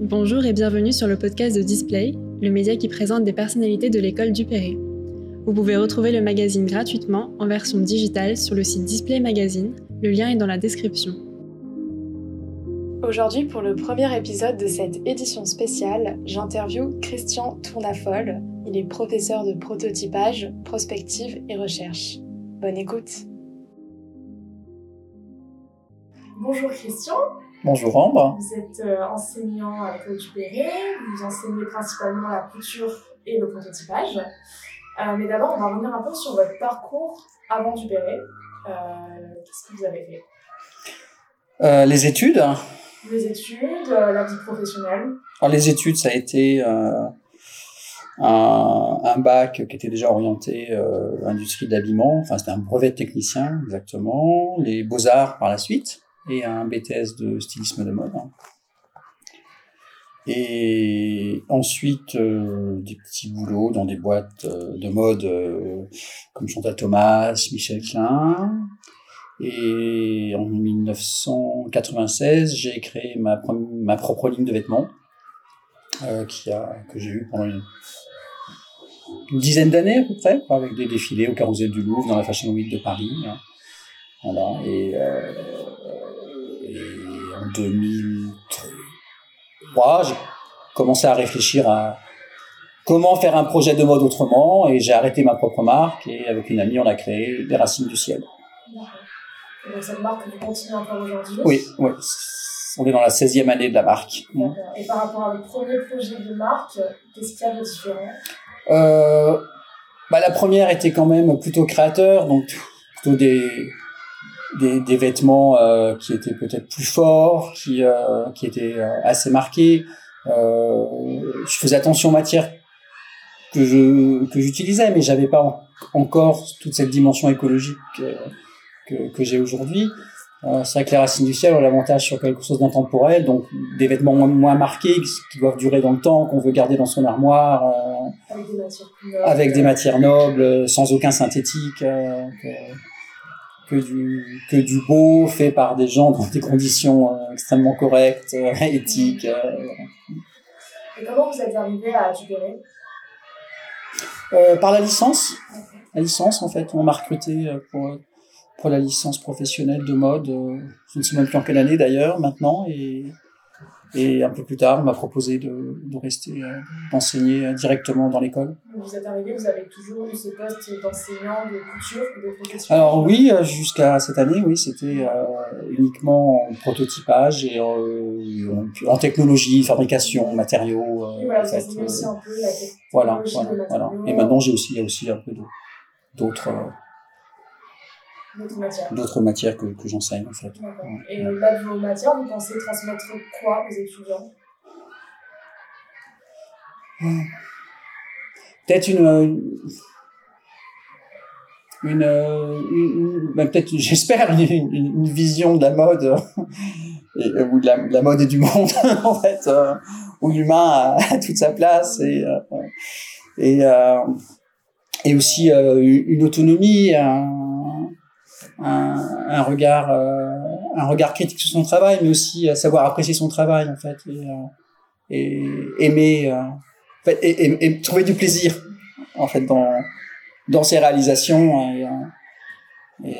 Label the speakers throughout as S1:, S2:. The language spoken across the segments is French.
S1: Bonjour et bienvenue sur le podcast de Display, le média qui présente des personnalités de l'école du Perret. Vous pouvez retrouver le magazine gratuitement en version digitale sur le site Display Magazine, le lien est dans la description. Aujourd'hui, pour le premier épisode de cette édition spéciale, j'interviewe Christian Tournafol. Il est professeur de prototypage, prospective et recherche. Bonne écoute. Bonjour Christian.
S2: Bonjour Ambre.
S1: Vous êtes euh, enseignant à l'école du vous enseignez principalement la couture et le prototypage. Euh, mais d'abord, on va revenir un peu sur votre parcours avant du Perret. Euh, Qu'est-ce que vous avez fait?
S2: Euh, Les études.
S1: Les études, la vie professionnelle.
S2: Alors, les études, ça a été un, un, bac qui était déjà orienté industrie d'habillement. Enfin, c'était un brevet de technicien, exactement. Les beaux-arts par la suite et un BTS de stylisme de mode. Et ensuite, euh, des petits boulots dans des boîtes euh, de mode euh, comme Chantal Thomas, Michel Klein. Et en 1996, j'ai créé ma, propre ligne de vêtements qui a, que j'ai eu pendant une, dizaine d'années à peu près, avec des défilés au Carrousel du Louvre, dans la Fashion Week de Paris. Voilà. Et, euh, et en 2003, j'ai commencé à réfléchir à comment faire un projet de mode autrement et j'ai arrêté ma propre marque et avec une amie, on a créé Les Racines du Ciel.
S1: Et donc cette marque, vous continuez encore aujourd'hui
S2: Oui, oui. On est dans la 16e année de la marque.
S1: Et par rapport à votre premier projet de marque, qu'est-ce qu'il y a de différent?
S2: Euh, bah, La première était quand même plutôt créateur, donc plutôt des, des, des vêtements euh, qui étaient peut-être plus forts, qui, euh, qui étaient euh, assez marqués. Euh, je faisais attention aux matières que je que j'utilisais, mais j'avais pas en, encore toute cette dimension écologique que, que, que j'ai aujourd'hui. Euh, c'est vrai que les racines du ciel ont l'avantage sur quelque chose d'intemporel, donc des vêtements moins, moins, marqués, qui doivent durer dans le temps, qu'on veut garder dans son armoire,
S1: euh, avec, des matières, nobles,
S2: avec des matières nobles, sans aucun synthétique, euh, que, que, du, que du beau fait par des gens dans des conditions euh, extrêmement correctes, euh, éthiques.
S1: Et comment vous êtes arrivé à Dubéré
S2: Par la licence. La licence, en fait, on m'a recruté pour pour la licence professionnelle de mode. Euh, je ne sais même plus en quelle année d'ailleurs maintenant. Et, et un peu plus tard, on m'a proposé de, de rester, euh, d'enseigner directement dans l'école.
S1: Vous êtes arrivé, vous avez toujours eu ce poste d'enseignant de couture ou de profession
S2: Alors oui, jusqu'à cette année, oui, c'était euh, uniquement en prototypage et euh, en, en, technologie, fabrication, matériaux.
S1: Euh, voilà, en fait, aussi un peu la
S2: voilà, voilà, voilà. Et maintenant, j'ai aussi, il y a aussi un peu d'autres
S1: d'autres matières,
S2: d'autres matières que, que j'enseigne en fait.
S1: Et au-delà de vos matières, vous pensez transmettre quoi aux étudiants?
S2: Peut-être une, une, une, ben peut-être j'espère une, une, une, vision de la mode et, ou de la, de la, mode et du monde en fait euh, où l'humain a, a, toute sa place et euh, et euh, et aussi une autonomie un, un, regard euh, un regard critique sur son travail mais aussi savoir apprécier son travail en fait et, et aimer et, et, et, trouver du plaisir en fait dans dans ses réalisations et, et,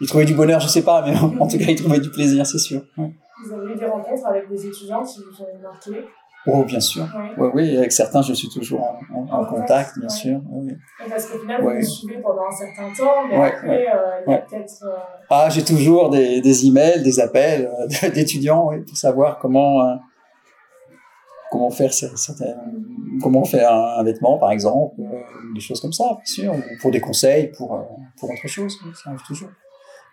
S2: et trouver du bonheur je sais pas mais en tout cas il trouvait du plaisir c'est sûr.
S1: Vous avez eu des rencontres avec des étudiants qui vous ont marqué?
S2: Oh, bien sûr. Oui, avec certains, je suis toujours en, en, en, en contact, bien sûr. Oui.
S1: Parce qu'au final, vous me suivez pendant un certain temps, mais après, euh, il y a peut-être... Euh...
S2: Ah, j'ai toujours des, des emails, des appels euh, d'étudiants pour savoir comment, comment faire certaines, comment faire un, un vêtement, par exemple, des choses comme ça, bien sûr, pour des conseils, pour, pour autre chose, ça arrive toujours.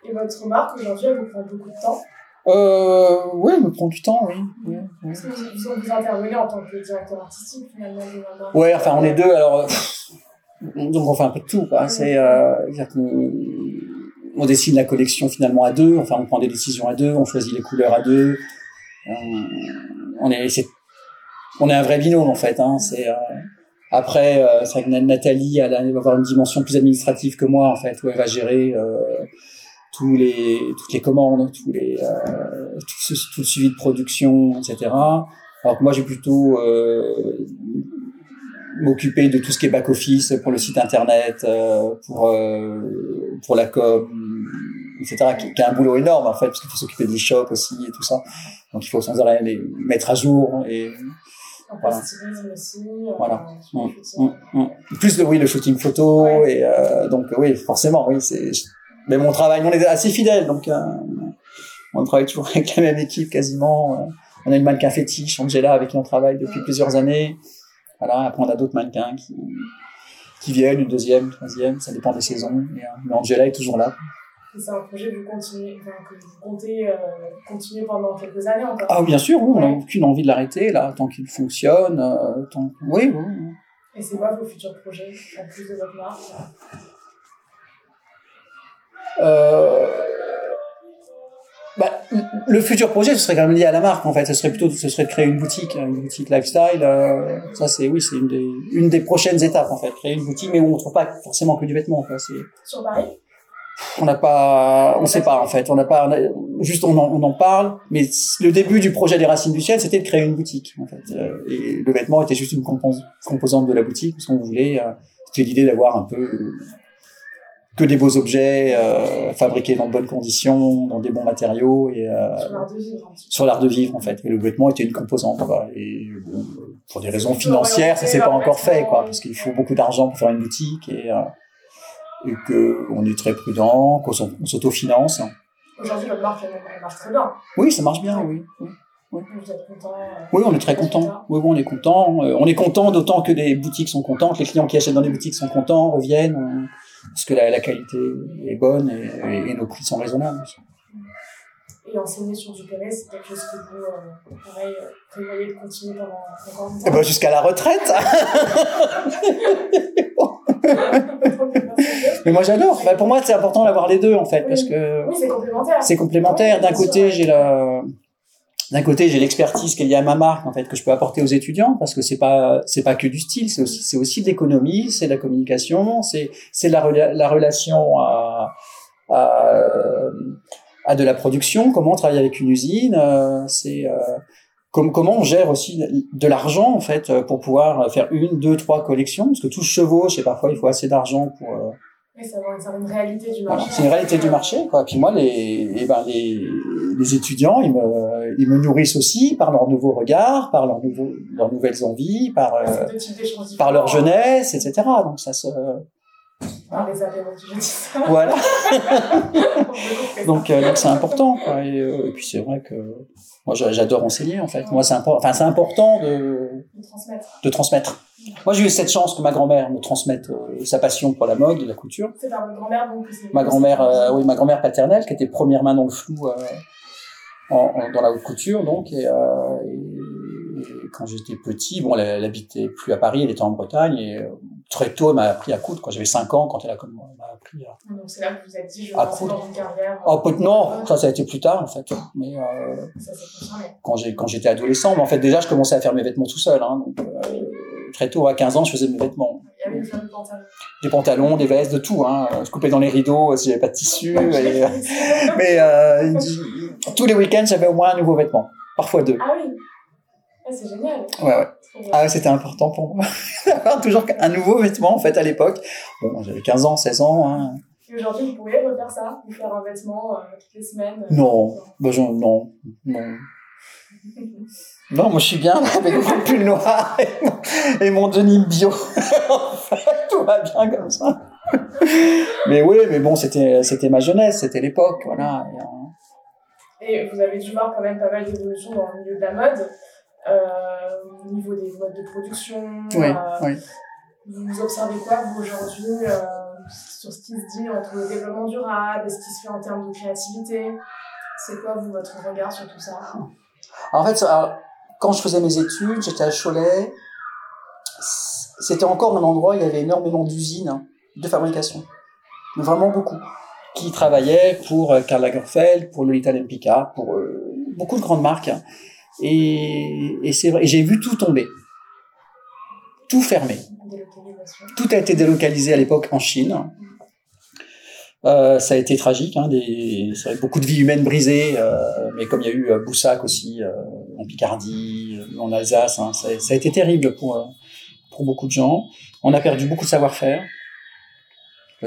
S1: Et votre marque, aujourd'hui, elle vous prend beaucoup de temps?
S2: Euh, oui, me prend du temps, oui. oui,
S1: oui. Parce que vous, vous intervenez en tant que directeur artistique, finalement.
S2: Ouais, enfin, on est deux, alors, donc on fait un peu de tout, quoi. C'est, euh, on dessine la collection finalement à deux, enfin, on prend des décisions à deux, on choisit les couleurs à deux. On, on est, c'est, on est un vrai binôme, en fait, hein. C'est, euh, après, euh, c'est vrai que Nathalie, elle, va avoir une dimension plus administrative que moi, en fait, où elle va gérer, euh, tous les toutes les commandes, tous les euh, tout, ce- tout le suivi de production, etc. Alors que moi, j'ai plutôt euh, m'occuper de tout ce qui est back office pour le site internet, euh, pour euh, pour la com, etc. Qui, qui a un boulot énorme en fait, parce qu'il faut s'occuper des shops aussi et tout ça. Donc il faut sans arrêt les mettre à jour et Voilà.
S1: aussi. euh,
S2: Voilà.
S1: sur le
S2: Mm,
S1: shooting.
S2: Mm, mm. Plus de oui le shooting photo
S1: Ouais.
S2: et euh, donc oui forcément oui c'est mais mon travail on est assez fidèles donc euh, on travaille toujours avec la même équipe quasiment euh, on a une mannequin fétiche Angela avec qui on travaille depuis plusieurs années voilà après on a d'autres mannequins qui qui viennent une deuxième troisième ça dépend des saisons mais, euh, mais Angela est toujours là
S1: c'est un projet que vous, continuez, enfin, que vous comptez euh, continuer pendant quelques années encore.
S2: ah bien sûr oui, on n'a
S1: Ouais.
S2: aucune envie de l'arrêter là tant qu'il fonctionne euh, tant oui, oui.
S1: Et c'est quoi vos futurs projets, en plus de votre marque?
S2: Bah, le futur projet, ce serait quand même lié à la marque, en fait. Ce serait plutôt, ce serait de créer une boutique, une boutique lifestyle. euh, ça, c'est, oui, c'est une des, une des prochaines étapes, en fait. Créer une boutique, mais où on trouve pas forcément que du vêtement,
S1: Sur Paris?
S2: On n'a pas, on sait pas, en fait. On n'a pas, on a- juste, on en, on en parle, mais le début du projet des Racines du Ciel, c'était de créer une boutique, en fait. Euh, et le vêtement était juste une compos- composante de la boutique, parce qu'on voulait, euh, c'était l'idée d'avoir un peu, euh, que des beaux objets euh, fabriqués dans de bonnes conditions, dans des bons matériaux et euh,
S1: Sur l'art de
S2: de vivre en fait. Et le vêtement était une composante. Quoi. Et bon, pour des raisons financières, ça s'est pas encore fait, quoi, parce qu'il faut beaucoup d'argent pour faire une boutique et euh, et que on est très prudent, qu'on s'au- on s'autofinance.
S1: Aujourd'hui, votre marque, elle, marche très bien.
S2: Oui, ça marche bien, oui. oui.
S1: Vous êtes content euh,
S2: Oui, on est très content. Oui, oui, on est content. Euh, on est content d'autant que les boutiques sont contentes, les clients qui achètent dans les boutiques sont contents, reviennent, parce que la, la qualité est bonne et, nos prix sont raisonnables.
S1: Et enseigner sur du PNS, c'est quelque chose que vous, euh, pareil, euh, prévoyez de continuer pendant encore
S2: Eh
S1: longtemps
S2: ben, jusqu'à la retraite. Mais moi j'adore. Bah, pour moi c'est important d'avoir les deux en fait parce que
S1: Oui, c'est complémentaire.
S2: c'est complémentaire. D'un côté j'ai la d'un côté j'ai l'expertise qui est liée à ma marque en fait que je peux apporter aux étudiants parce que c'est pas c'est pas que du style c'est aussi c'est aussi de l'économie c'est de la communication c'est c'est la rela- la relation à à, à de la production comment travailler avec une usine euh, c'est euh, comme, comment on gère aussi de l'argent en fait euh, pour pouvoir faire une, deux, trois collections parce que tout se chevauche et parfois il faut assez d'argent pour euh,
S1: c'est une réalité du
S2: voilà,
S1: marché.
S2: c'est une réalité du marché quoi. Puis moi les eh ben les les étudiants ils me ils me nourrissent aussi par leurs nouveaux regards, par leurs nouveaux leurs nouvelles envies, par euh, par leur jeunesse, etc. Donc ça se
S1: Par les apéros, je dis ça.
S2: voilà. Donc euh, c'est important quoi. Et, euh, et puis c'est vrai que moi j'a- j'adore enseigner en fait. Moi c'est important enfin c'est important de
S1: De transmettre.
S2: de transmettre. Moi, j'ai eu cette chance que ma grand-mère me transmette euh, sa passion pour la mode et la couture.
S1: C'est par votre grand-mère, donc.
S2: Ma grand-mère, euh, oui, ma grand-mère paternelle, qui était première main dans le flou euh, en, en- dans la haute couture, donc. Et, euh, et- et quand j'étais petit, bon, elle, elle habitait plus à Paris, elle était en Bretagne, et euh, très tôt, elle m'a appris à coudre. Quand j'avais 5 ans, quand elle a comme elle m'a appris à.
S1: Donc c'est là que vous êtes dit, je vais
S2: coudre.
S1: dans une carrière.
S2: Oh, peut- non, ça, ça a été plus tard, en fait. Mais euh,
S1: Ça
S2: quand j'ai quand j'étais adolescent, mais en fait, déjà, je commençais à faire mes vêtements tout seul. Hein, donc, euh, très tôt, à 15 ans, je faisais mes vêtements.
S1: Il y avait une femme de pantalon.
S2: des pantalons, des vestes, de tout. Hein. Je coupais dans les rideaux si j'avais pas de tissu. et, euh, mais euh, tous les week-ends, j'avais au moins un nouveau vêtement, parfois deux.
S1: Ah oui. Ah, c'est génial.
S2: Ouais, ouais. Ah, ouais, c'était important pour moi d'avoir toujours un nouveau vêtement en fait à l'époque. Bon, j'avais 15 ans, 16 ans. Hein.
S1: Et aujourd'hui, vous pourriez refaire ça, vous faire un vêtement euh, toutes les semaines. euh,
S2: Non, bah, non, non. Non, moi je suis bien avec mon pull noir et mon, et mon denim bio. en fait, tout va bien comme ça. Mais oui, mais bon, c'était c'était ma jeunesse, c'était l'époque, voilà. Et, euh,
S1: Et vous avez dû voir quand même pas mal d'évolutions dans le milieu de la mode, euh, au niveau des modes de production.
S2: oui,
S1: euh,
S2: oui.
S1: Vous observez quoi, vous, aujourd'hui, euh, sur ce qui se dit entre le développement durable et ce qui se fait en termes de créativité? C'est quoi, vous, votre regard sur tout ça?
S2: En fait, alors, quand je faisais mes études, j'étais à Cholet. C'était encore un endroit où il y avait énormément d'usines de fabrication. Vraiment beaucoup. Qui travaillaient pour euh, Karl Lagerfeld, pour Lolita Lempicka, pour euh, beaucoup de grandes marques. Et, c'est vrai, j'ai vu tout tomber. Tout fermé. Tout a été délocalisé à l'époque en Chine. Euh, ça a été tragique, hein, des, vrai, beaucoup de vies humaines brisées, mais comme il y a eu Boussac aussi en Picardie, en Alsace, hein, ça, a été terrible pour pour beaucoup de gens. On a perdu beaucoup de savoir-faire.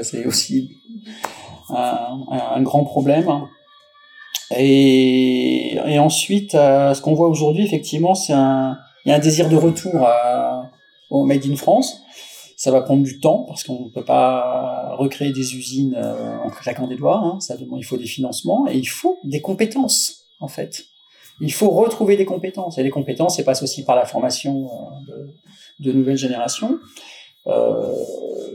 S2: C'est aussi un, grand problème. Et, et ensuite, euh, ce qu'on voit aujourd'hui, effectivement, c'est un, il y a un désir de retour au Made in France. Ça va prendre du temps parce qu'on ne peut pas recréer des usines euh, en claquant des doigts. Hein. Ça demande, il faut des financements et il faut des compétences en fait. Il faut retrouver des compétences et les compétences, c'est passe aussi par la formation euh, de, de nouvelles générations. Euh,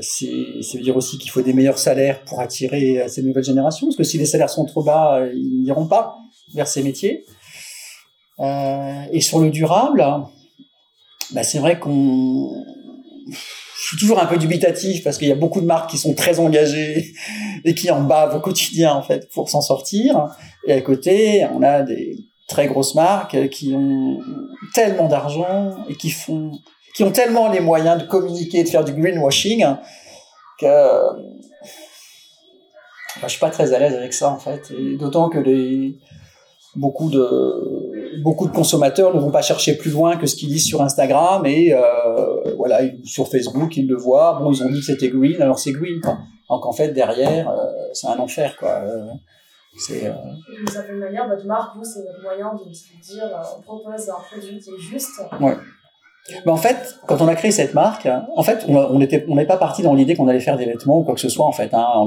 S2: c'est, ça veut dire aussi qu'il faut des meilleurs salaires pour attirer ces nouvelles générations, parce que si les salaires sont trop bas, ils n'iront pas vers ces métiers. Euh, et sur le durable, bah, c'est vrai qu'on je suis toujours un peu dubitatif parce qu'il y a beaucoup de marques qui sont très engagées et qui en bavent au quotidien en fait pour s'en sortir. Et à côté, on a des très grosses marques qui ont tellement d'argent et qui font, qui ont tellement les moyens de communiquer, de faire du greenwashing que bah, je suis pas très à l'aise avec ça en fait. D'autant que les beaucoup de beaucoup de consommateurs ne vont pas chercher plus loin que ce qu'ils lisent sur Instagram et euh, voilà sur Facebook ils le voient. Bon ils ont dit que c'était green. Alors c'est green quoi. donc en fait derrière euh, c'est un enfer quoi. Euh,
S1: c'est euh... d'une certaine manière votre marque vous c'est votre moyen de se dire on propose un produit qui est juste.
S2: Ouais mais en fait, quand on a créé cette marque, en fait, on n'est pas parti dans l'idée qu'on allait faire des vêtements ou quoi que ce soit. En fait, hein.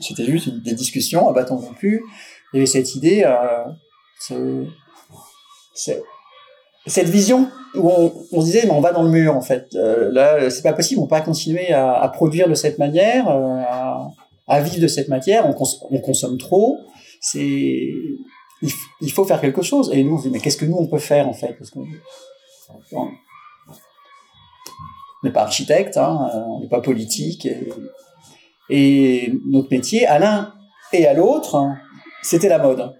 S2: c'était juste des discussions à bâton rompu il y avait cette idée, euh, cette vision où on, se disait mais on va dans le mur en fait. Euh, là, c'est pas possible, on peut pas continuer à, produire de cette manière, euh, à, vivre de cette matière. On, cons on consomme trop. Il, faut faire quelque chose. Et nous, on se dit mais qu'est-ce que nous on peut faire en fait? On n'est pas architecte, hein, on n'est pas politique. Et, notre métier, à l'un et à l'autre, c'était la mode.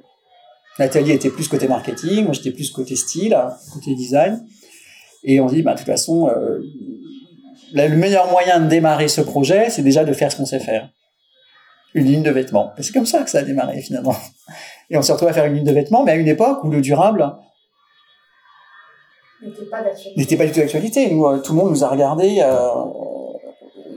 S2: Nathalie était plus côté marketing, moi j'étais plus côté style, côté design. Et on dit, bah, de toute façon, euh, le meilleur moyen de démarrer ce projet, c'est déjà de faire ce qu'on sait faire. Une ligne de vêtements. C'est comme ça que ça a démarré finalement. Et on s'est retrouvé à faire une ligne de vêtements, mais à une époque où le durable
S1: n'était pas
S2: du tout d'actualité. Nous, euh, tout le monde nous a regardé euh,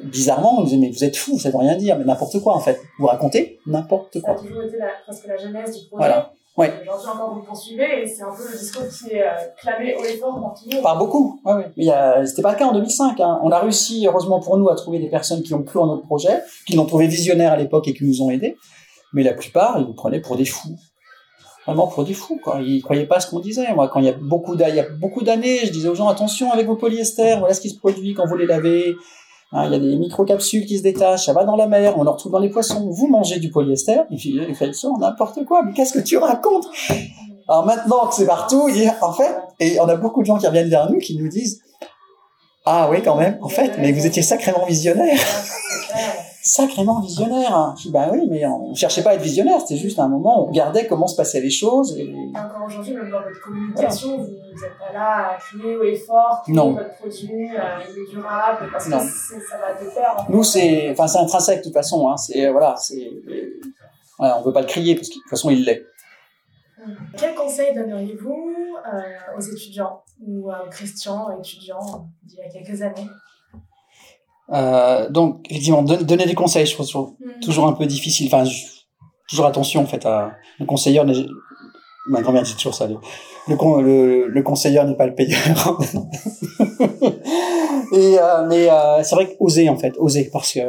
S2: bizarrement, on nous disait mais vous êtes fous, ça veut rien dire, mais n'importe quoi en fait. Vous racontez n'importe quoi.
S1: Ça a toujours été la, presque la genèse du projet.
S2: Voilà. Oui.
S1: Aujourd'hui encore vous poursuivez et c'est un peu le discours qui est euh, clamé haut et fort par tout le monde.
S2: Par beaucoup, ouais, ouais. Mais a... c'était pas le cas en 2005. Hein. On a réussi, heureusement pour nous, à trouver des personnes qui ont cru en notre projet, qui l'ont trouvé visionnaire à l'époque et qui nous ont aidés. Mais la plupart, ils nous prenaient pour des fous. Vraiment pour des fous, quoi. Ils croyaient pas à ce qu'on disait. Moi, quand il y a beaucoup d'années, je disais aux gens, attention avec vos polyesters, voilà ce qui se produit quand vous les lavez. Hein, il y a des microcapsules qui se détachent, ça va dans la mer, on le retrouve dans les poissons. Vous mangez du polyester, et puis il fait ça, n'importe quoi. Mais qu'est-ce que tu racontes? Alors maintenant que c'est partout, en fait, et on a beaucoup de gens qui reviennent vers nous qui nous disent ah oui quand même, en fait, mais vous étiez sacrément visionnaire. Sacrément visionnaire. Je dis, bah oui, mais on cherchait pas à être visionnaire, c'était juste un moment, on regardait comment se passaient les choses. Et...
S1: Encore aujourd'hui, même dans votre communication, voilà. vous n'êtes pas là à crier et fort que
S2: non.
S1: votre produit euh, il est durable, parce non. que ça va de pair. En fait.
S2: Nous, c'est, enfin, intrinsèque de toute façon. Hein. C'est voilà, c'est, voilà, on veut pas le crier parce que de toute façon, il l'est.
S1: Quel conseil donneriez-vous euh, aux étudiants ou aux Christian, étudiants d'il y a quelques années?
S2: Euh, donc, effectivement, don donner des conseils, je trouve mmh. toujours un peu difficile. Enfin, je, toujours attention, en fait, à le conseiller. Ma grand-mère dit toujours ça. Le, le, le, le conseiller n'est pas le payeur. Et, euh, mais euh, c'est vrai qu'oser, en fait, oser, parce que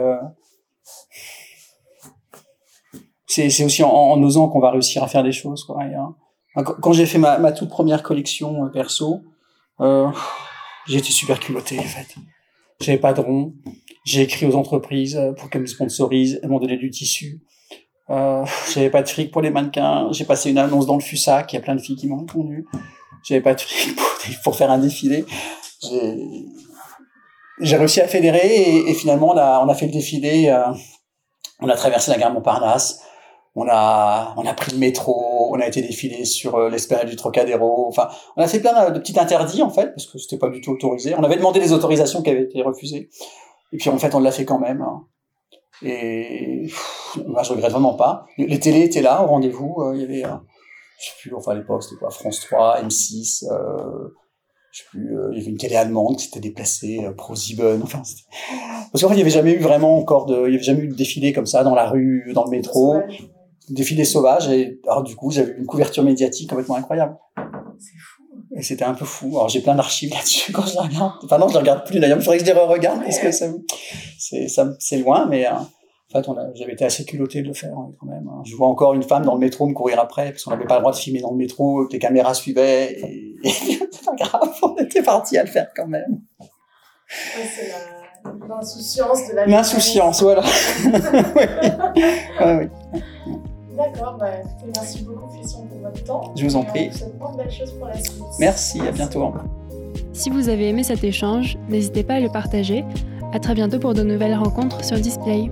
S2: c'est aussi en, en, osant qu'on va réussir à faire des choses. Quoi. Et, hein. Quand j'ai fait ma, ma, toute première collection euh, perso, euh, j'étais super culotté, en fait. J'avais pas de rond. J'ai écrit aux entreprises pour qu'elles me sponsorisent. Elles m'ont donné du tissu. Euh, j'avais pas de fric pour les mannequins. J'ai passé une annonce dans le FUSAC. Il y a plein de filles qui m'ont répondu. J'avais pas de fric pour, faire un défilé. J'ai réussi à fédérer et, finalement on a, on a fait le défilé. Euh, on a traversé la gare Montparnasse. On a, on a pris le métro, on a été défilé sur euh, l'espérance du Trocadéro. Enfin, on a fait plein de petits interdits en fait parce que c'était pas du tout autorisé. On avait demandé des autorisations qui avaient été refusées. Et puis en fait, on l'a fait quand même. Et moi, je regrette vraiment pas. Les télés étaient là au rendez-vous. il y avait, je sais plus, enfin à l'époque, c'était quoi, France 3, M6. je sais plus, il y avait une télé allemande qui s'était déplacée, ProSieben. Enfin, parce qu'en fait, il n'y avait jamais eu vraiment encore de, il y avait jamais eu de défilé comme ça dans la rue, dans le métro défilé sauvage et alors du coup j'avais une couverture médiatique complètement incroyable.
S1: C'est fou.
S2: Et c'était un peu fou. Alors j'ai plein d'archives là-dessus quand je les regarde. Enfin non, je les regarde plus d'ailleurs. Il faudrait que je les re-regarde parce que c'est ça c'est loin, mais euh, en fait j'avais été assez culotté de le faire hein, quand même. Hein. Je vois encore une femme dans le métro me courir après parce qu'on n'avait pas le droit de filmer dans le métro, que les caméras suivaient. Et, c'est pas grave, on était parti à le faire quand même.
S1: Ouais, c'est l'insouciance de la.
S2: L'insouciance, voilà. oui.
S1: Ouais, oui. D'accord, bah, merci beaucoup Christian pour votre temps.
S2: Je vous en prie.
S1: pour la suite.
S2: Merci, à bientôt.
S3: Si vous avez aimé cet échange, n'hésitez pas à le partager. À très bientôt pour de nouvelles rencontres sur Display.